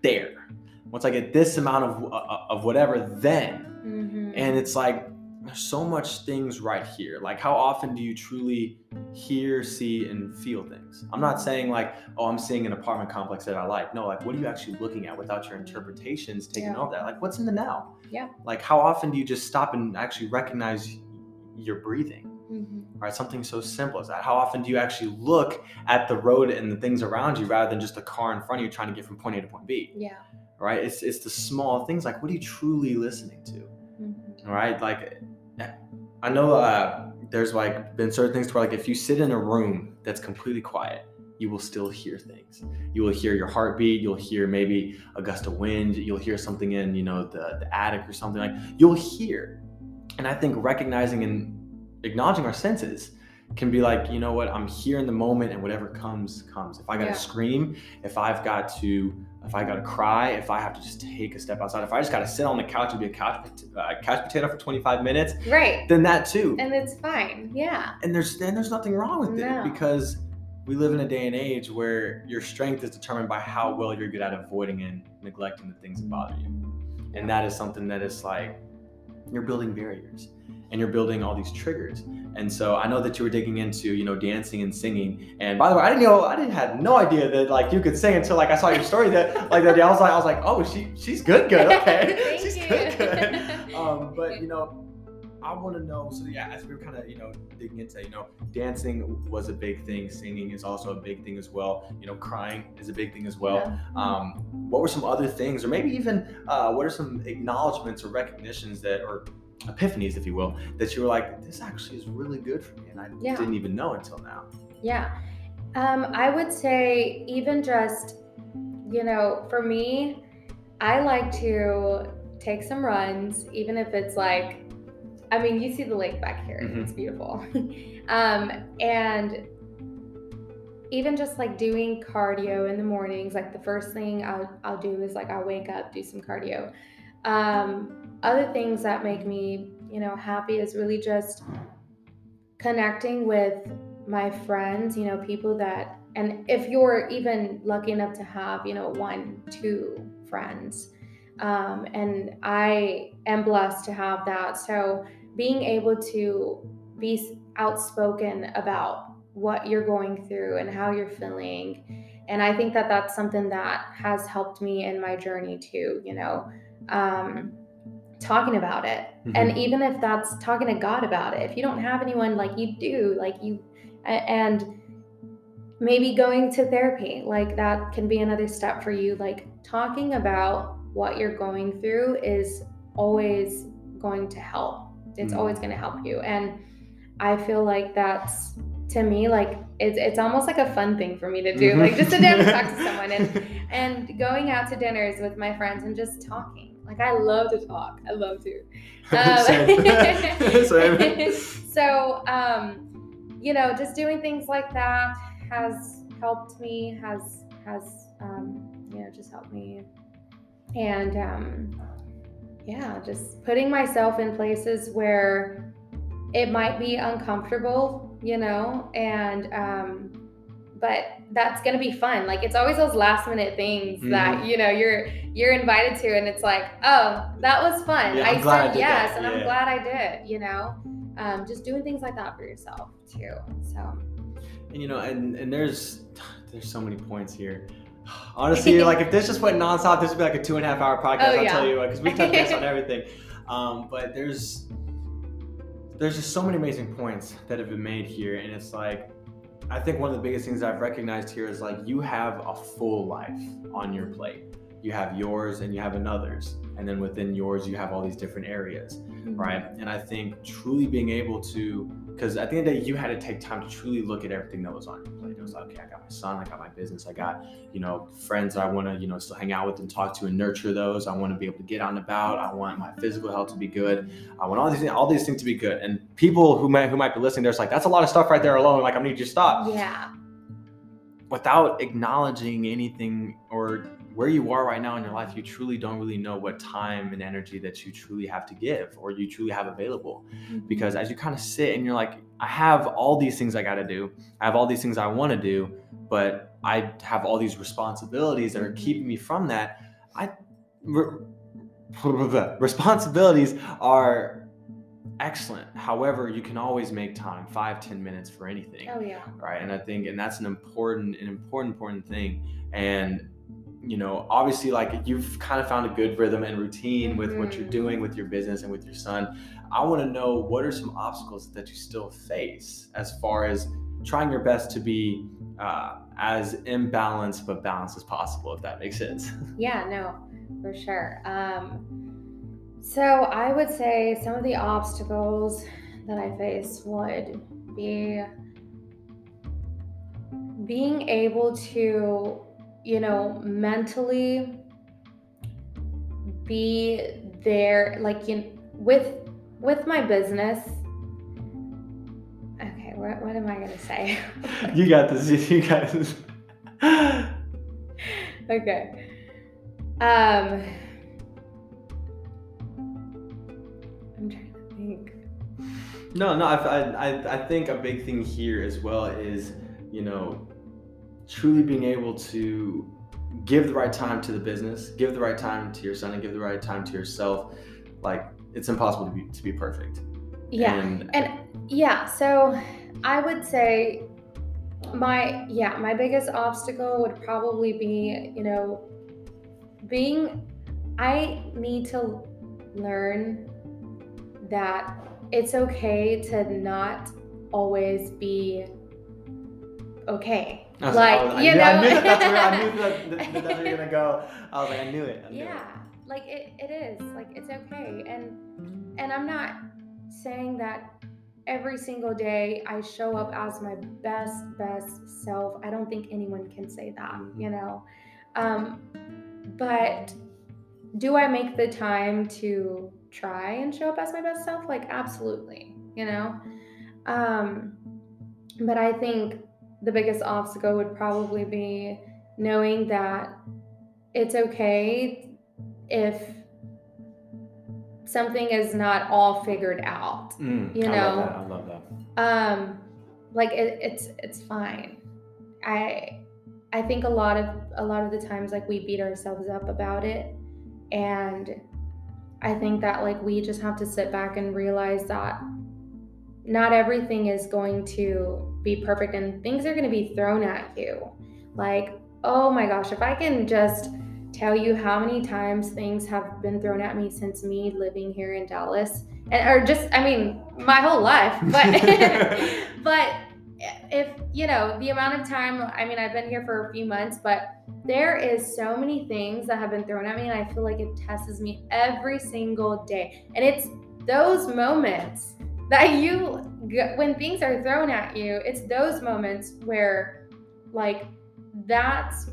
there, once I get this amount of uh, of whatever, then. Mm-hmm. And it's like there's so much things right here. Like how often do you truly hear, see, and feel things? I'm not saying like, oh, I'm seeing an apartment complex that I like. No, like what are you actually looking at without your interpretations taking Yeah. over that? Like what's in the now? Yeah. Like how often do you just stop and actually recognize your breathing? Mhm. right? Something so simple as that. How often do you actually look at the road and the things around you rather than just the car in front of you trying to get from point A to point B, Yeah. right? It's it's the small things like what are you truly listening to, Mhm. all right? Like I know uh, there's like been certain things where like if you sit in a room that's completely quiet, you will still hear things. You will hear your heartbeat. You'll hear maybe a gust of wind. You'll hear something in you know the the attic or something like you'll hear. And I think recognizing and acknowledging our senses can be like, you know what, I'm here in the moment and whatever comes, comes. If I gotta Yeah. scream, if I've got to, if I gotta cry, if I have to just take a step outside, if I just gotta sit on the couch and be a couch, uh, couch potato for 25 minutes, Right. then that too. And it's fine. Yeah. And there's then there's nothing wrong with No. it because we live in a day and age where your strength is determined by how well you're good at avoiding and neglecting the things that bother you. And that is something that is like you're building barriers and you're building all these triggers. And so I know that you were digging into, you know, dancing and singing. And by the way, I didn't know I didn't had no idea that like you could sing until like I saw your story that like that day. I was like I was like, oh she she's good, good, okay. She's you. good, good. Um, but you know, I want to know. So yeah, as we were kind of you know digging into, you know, dancing was a big thing. Singing is also a big thing as well. You know, crying is a big thing as well. Yeah. Um, what were some other things, or maybe even uh, what are some acknowledgments or recognitions that, or epiphanies, if you will, that you were like, this actually is really good for me, and I Yeah. didn't even know until now. Yeah. Um, I would say even just, you know, for me, I like to take some runs, even if it's like, I mean, you see the lake back here. Mhm. It's beautiful. um, and even just like doing cardio in the mornings, like the first thing I'll, I'll do is like I'll wake up, do some cardio. Um, other things that make me, you know, happy is really just connecting with my friends, you know, people that, and if you're even lucky enough to have, you know, one, two friends, um, and I am blessed to have that. So being able to be outspoken about what you're going through and how you're feeling. And I think that that's something that has helped me in my journey too, you know, um, talking about it Mm-hmm. and even if that's talking to god about it if you don't have anyone like you do like you and maybe going to therapy like that can be another step for you like talking about what you're going through is always going to help it's Mhm. always going to help you and i feel like that's to me like it's, it's almost like a fun thing for me to do like just to down and talk to someone and and going out to dinners with my friends and just talking like i love to talk i love to Same. Same. so, um, you know, just doing things like that has helped me. Has has um, you know just helped me, and um, yeah, just putting myself in places where it might be uncomfortable, you know, and um, but that's gonna be fun. Like it's always those last minute things that Mhm. you know you're you're invited to, and it's like, oh, that was fun. Yeah, I I said did yes, that. and I'm glad I did. You know, um, just doing things like that for yourself too. So And you know, and and there's there's so many points here. Honestly, like if this just went nonstop, this would be like a two and a half hour podcast. Oh, I'll yeah. tell you because we touch base on everything. Um, but there's there's just so many amazing points that have been made here, and it's like I think one of the biggest things I've recognized here is like you have a full life on your plate. You have yours and you have another's, and then within yours you have all these different areas mm-hmm. right? And I think truly being able to, because at the end of the day, you had to take time to truly look at everything that was on your plate. It was like, okay, I got my son, I got my business, I got, you know, friends that I want to, you know, still hang out with and talk to and nurture those. I want to be able to get on about. I want my physical health to be good. I want all these things, all these things to be good. And people who might who might be listening, there's like, that's a lot of stuff right there alone. Like, I need you to stop yeah, without acknowledging anything or where you are right now in your life, you truly don't really know what time and energy that you truly have to give or you truly have available. Mm-hmm. Because as you kind of sit and you're like, I have all these things I got to do, I have all these things I want to do, but I have all these responsibilities that are keeping me from that. I re- responsibilities are excellent. However, you can always make time, five, ten minutes for anything. Oh yeah. Right. And I think, and that's an important, an important, important thing. And you know, obviously, like you've kind of found a good rhythm and routine mm-hmm. with what you're doing with your business and with your son. I want to know what are some obstacles that you still face as far as trying your best to be uh, as imbalanced but balanced as possible, if that makes sense. Yeah, no, for sure. Um, so I would say some of the obstacles that I face would be being able to you know, mentally be there like you with with my business. Okay, what what am I gonna say? you got this. You got this. okay. Um I'm trying to think. No, no, I, I, I think a big thing here as well is, you know, truly being able to give the right time to the business, give the right time to your son, and give the right time to yourself, like it's impossible to be to be perfect. Yeah, and, and yeah, so I would say my yeah my biggest obstacle would probably be you know being I need to learn that it's okay to not always be okay was, like I you knew, know, I knew that that's where I knew that, that, that, that's where you're gonna go. I was like, I knew it. I knew yeah, it. like it, it is. Like it's okay, and and I'm not saying that every single day I show up as my best best self. I don't think anyone can say that, mm-hmm. you know. Um, but do I make the time to try and show up as my best self? Like absolutely, you know. Um, but I think the biggest obstacle would probably be knowing that it's okay if something is not all figured out. Mm, you know, I love that. I love that. Um, like it, it's it's fine. I I think a lot of a lot of the times like we beat ourselves up about it, and I think that like we just have to sit back and realize that not everything is going to be perfect and things are going to be thrown at you. Like, oh my gosh, if I can just tell you how many times things have been thrown at me since me living here in Dallas and or just I mean my whole life but but if you know the amount of time I mean I've been here for a few months but there is so many things that have been thrown at me and I feel like it tests me every single day and it's those moments that you when things are thrown at you it's those moments where like that's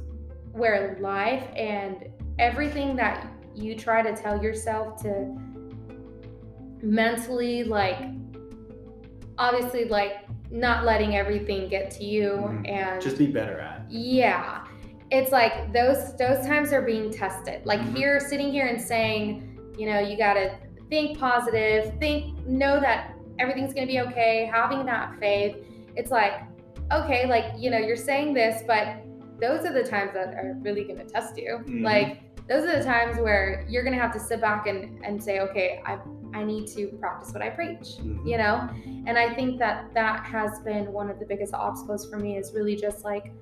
where life and everything that you try to tell yourself to mentally like obviously like not letting everything get to you mm-hmm. and just be better at yeah it's like those those times are being tested like mm-hmm. here sitting here and saying you know you got to think positive think know that everything's going to be okay, having that faith. It's like, okay, like, you know, you're saying this, but those are the times that are really going to test you. Mm-hmm. Like, those are the times where you're going to have to sit back and, and say, okay, I, I need to practice what I preach, mm-hmm. you know? And I think that that has been one of the biggest obstacles for me is really just like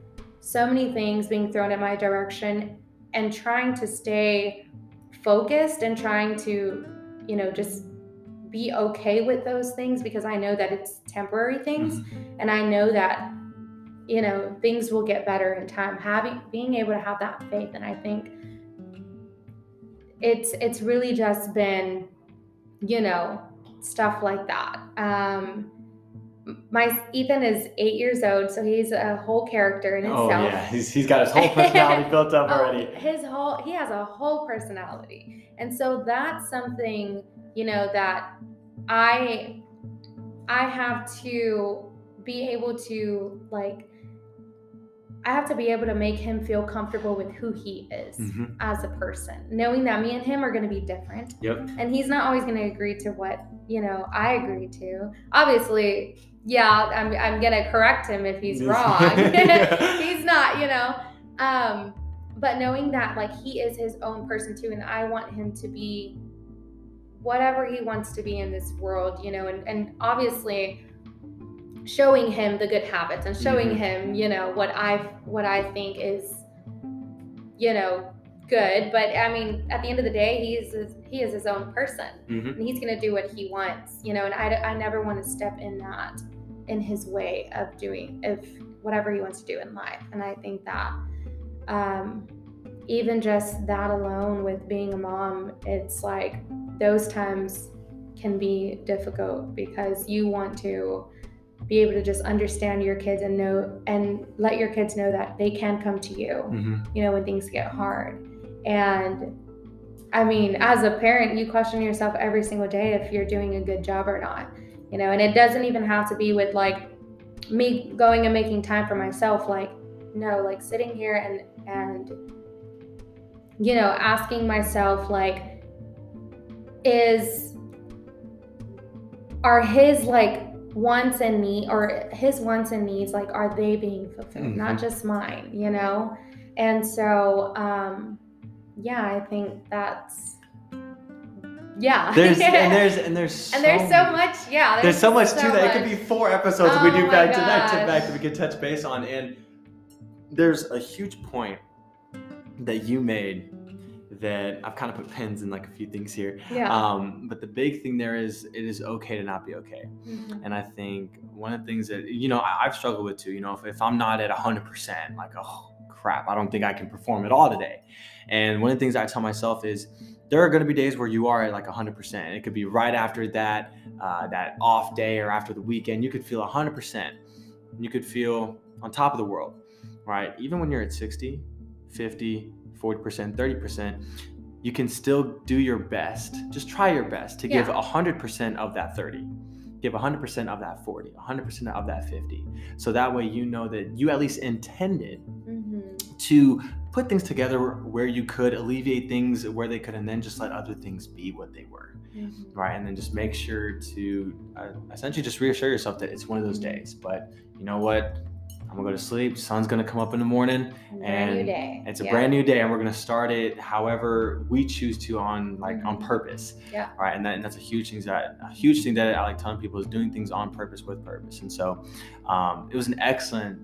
so many things being thrown in my direction and trying to stay focused and trying to, you know, just be okay with those things because I know that it's temporary things mm-hmm. and I know that you know things will get better in time having being able to have that faith and I think it's it's really just been you know stuff like that um my Ethan is eight years old, so he's a whole character in himself. Oh yeah, he's, he's got his whole personality built up oh, already. Oh, his whole he has a whole personality, and so that's something you know that i i have to be able to like I have to be able to make him feel comfortable with who he is hmm as a person, knowing that me and him are going to be different. Yep. And he's not always going to agree to what, you know, I agree to. Obviously, yeah, I'm, I'm going to correct him if he's wrong. He's not, you know. Um, but knowing that, like, he is his own person too, and I want him to be whatever he wants to be in this world, you know, and, and obviously showing him the good habits and showing Mhm. him, you know, what I what I think is, you know, good. But I mean, at the end of the day, he's he is his own person, hmm and he's gonna do what he wants, you know. And I, I never want to step in that in his way of doing of whatever he wants to do in life. And I think that um, even just that alone with being a mom, it's like those times can be difficult because you want to be able to just understand your kids and know and let your kids know that they can come to you hmm you know when things get hard. And i mean as a parent you question yourself every single day if you're doing a good job or not you know and it doesn't even have to be with like me going and making time for myself like no like sitting here and and you know asking myself like is are his like wants and need or his wants and needs like are they being fulfilled not Mhm. just mine you know and so um yeah i think that's yeah There's and there's and there's and there's so much yeah there's so much to that. It could be four episodes that we Oh do back to back to back that we could touch base on. And there's a huge point that you made that I've kind of put pins in like a few things here. yeah Um, but the big thing there is it is okay to not be okay. Mhm. And I think one of the things that, you know, I, I've struggled with too, you know, if, if I'm not at 100%, like, oh, crap, I don't think I can perform at all today. And one of the things I tell myself is there are going to be days where you are at like 100%. It could be right after that, uh, that off day or after the weekend. You could feel 100%. You could feel on top of the world, right? Even when you're at 60, 50, 40%, 30%, you can still do your best. Just try your best to give Yeah. 100% of that 30 give 100% of that 40 100% of that 50 so that way you know that you at least intended Mhm. to put things together where you could alleviate things where they could and then just let other things be what they were Mhm. right and then just make sure to uh, essentially just reassure yourself that it's one of those days but you know what i'm gonna go to sleep sun's gonna come up in the morning brand new and day it's a Yeah. brand new day and we're to start it however we choose to on like on Mhm. purpose Yeah. right and, that, and that's a huge thing that a huge thing that i like telling people is doing things on purpose with purpose and so um, it was an excellent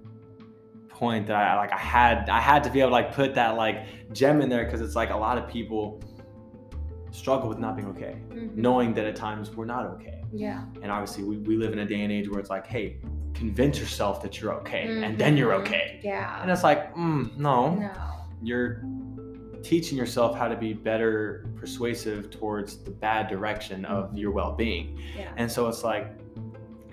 point that i like i had i had to be able to like put that like gem in there because it's like a lot of people struggle with not being okay Mhm. knowing that at times we're not okay yeah and obviously we, we live in a day and age where it's like hey convince yourself that you're okay and then you're Mhm. okay. Yeah. And it's like mm, no. No. You're teaching yourself how to be better persuasive towards the bad direction of your well-being. Yeah. And so it's like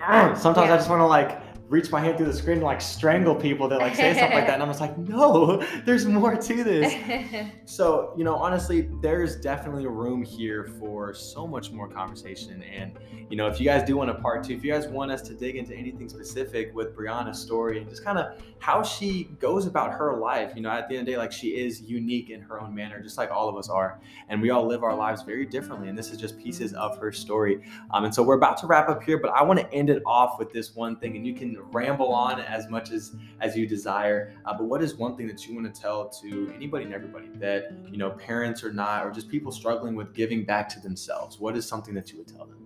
sometimes i just want to like reach my hand through the screen and like strangle people that like say stuff like that and i'm just like no there's more to this. So you know honestly there's definitely room here for so much more conversation and you know if you guys do want a part two if you guys want us to dig into anything specific with briana's story and just kind of how she goes about her life you know at the end of the day like she is unique in her own manner just like all of us are and we all live our lives very differently and this is just pieces of her story. Um, and so we're about to wrap up here but i want to end it off with this one thing and you can ramble on as much as as you desire uh, but what is one thing that you want to tell to anybody and everybody that you know parents or not or just people struggling with giving back to themselves what is something that you would tell them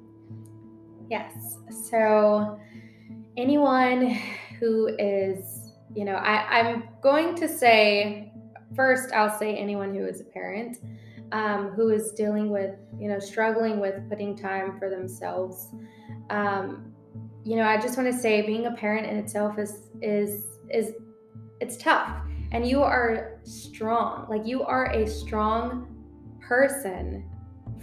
Yes. So, anyone who is, you know, I, I'm going to say, first, I'll say anyone who is a parent um, who is dealing with, you know, struggling with putting time for themselves. Um, you know, I just want to say being a parent in itself is, is, is, it's tough. And you are strong. Like, you are a strong person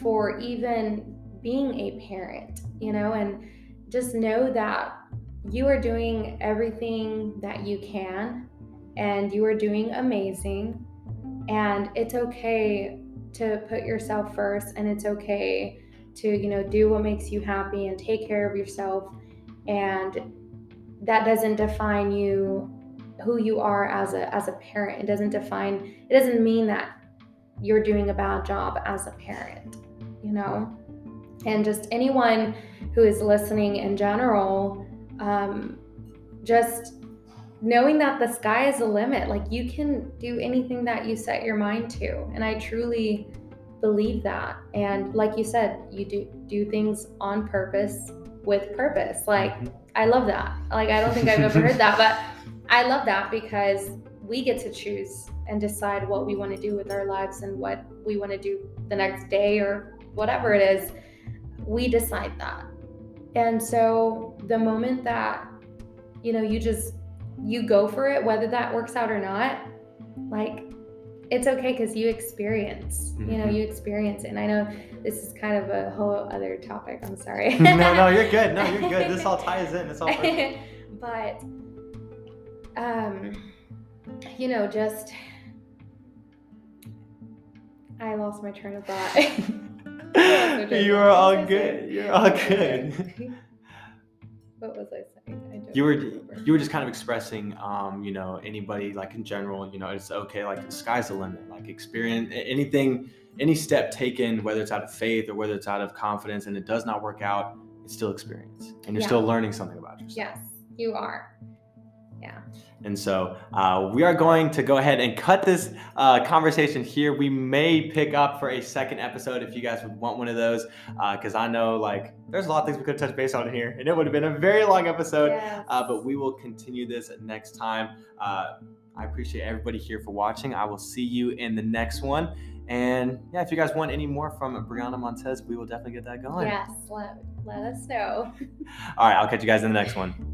for even being a parent, you know, and just know that you are doing everything that you can and you are doing amazing. And it's okay to put yourself first and it's okay to, you know, do what makes you happy and take care of yourself. And that doesn't define you who you are as a as a parent. It doesn't define it doesn't mean that you're doing a bad job as a parent, you know? And just anyone who is listening in general, um, just knowing that the sky is the limit. Like you can do anything that you set your mind to. And I truly believe that. And like you said, you do do things on purpose with purpose. Like mm-hmm. I love that. Like I don't think I've ever heard that, but I love that because we get to choose and decide what we want to do with our lives and what we want to do the next day or whatever it is. We decide that. And so the moment that you know, you just you go for it whether that works out or not. Like it's okay because you experience mm-hmm. you know mm-hmm. you experience it. And i know this is kind of a whole other topic i'm sorry. No no you're good. No you're good. This all ties in. It's all but um you know just i lost my train of thought. You are all good. You're all good. what was i you were you were just kind of expressing um, you know anybody like in general you know it's okay like the sky's the limit like experience anything any step taken whether it's out of faith or whether it's out of confidence and it does not work out it's still experience. And you're yeah. still learning something about yourself. Yes you are yeah and so uh, we are going to go ahead and cut this uh, conversation here. We may pick up for a second episode if you guys would want one of those, because uh, I know like there's a lot of things we could touch base on here, and it would have been a very long episode. Yes. Uh, but we will continue this next time. Uh, I appreciate everybody here for watching. I will see you in the next one. And yeah, if you guys want any more from Briana Montez, we will definitely get that going. Yes, let, let us know. All right, I'll catch you guys in the next one.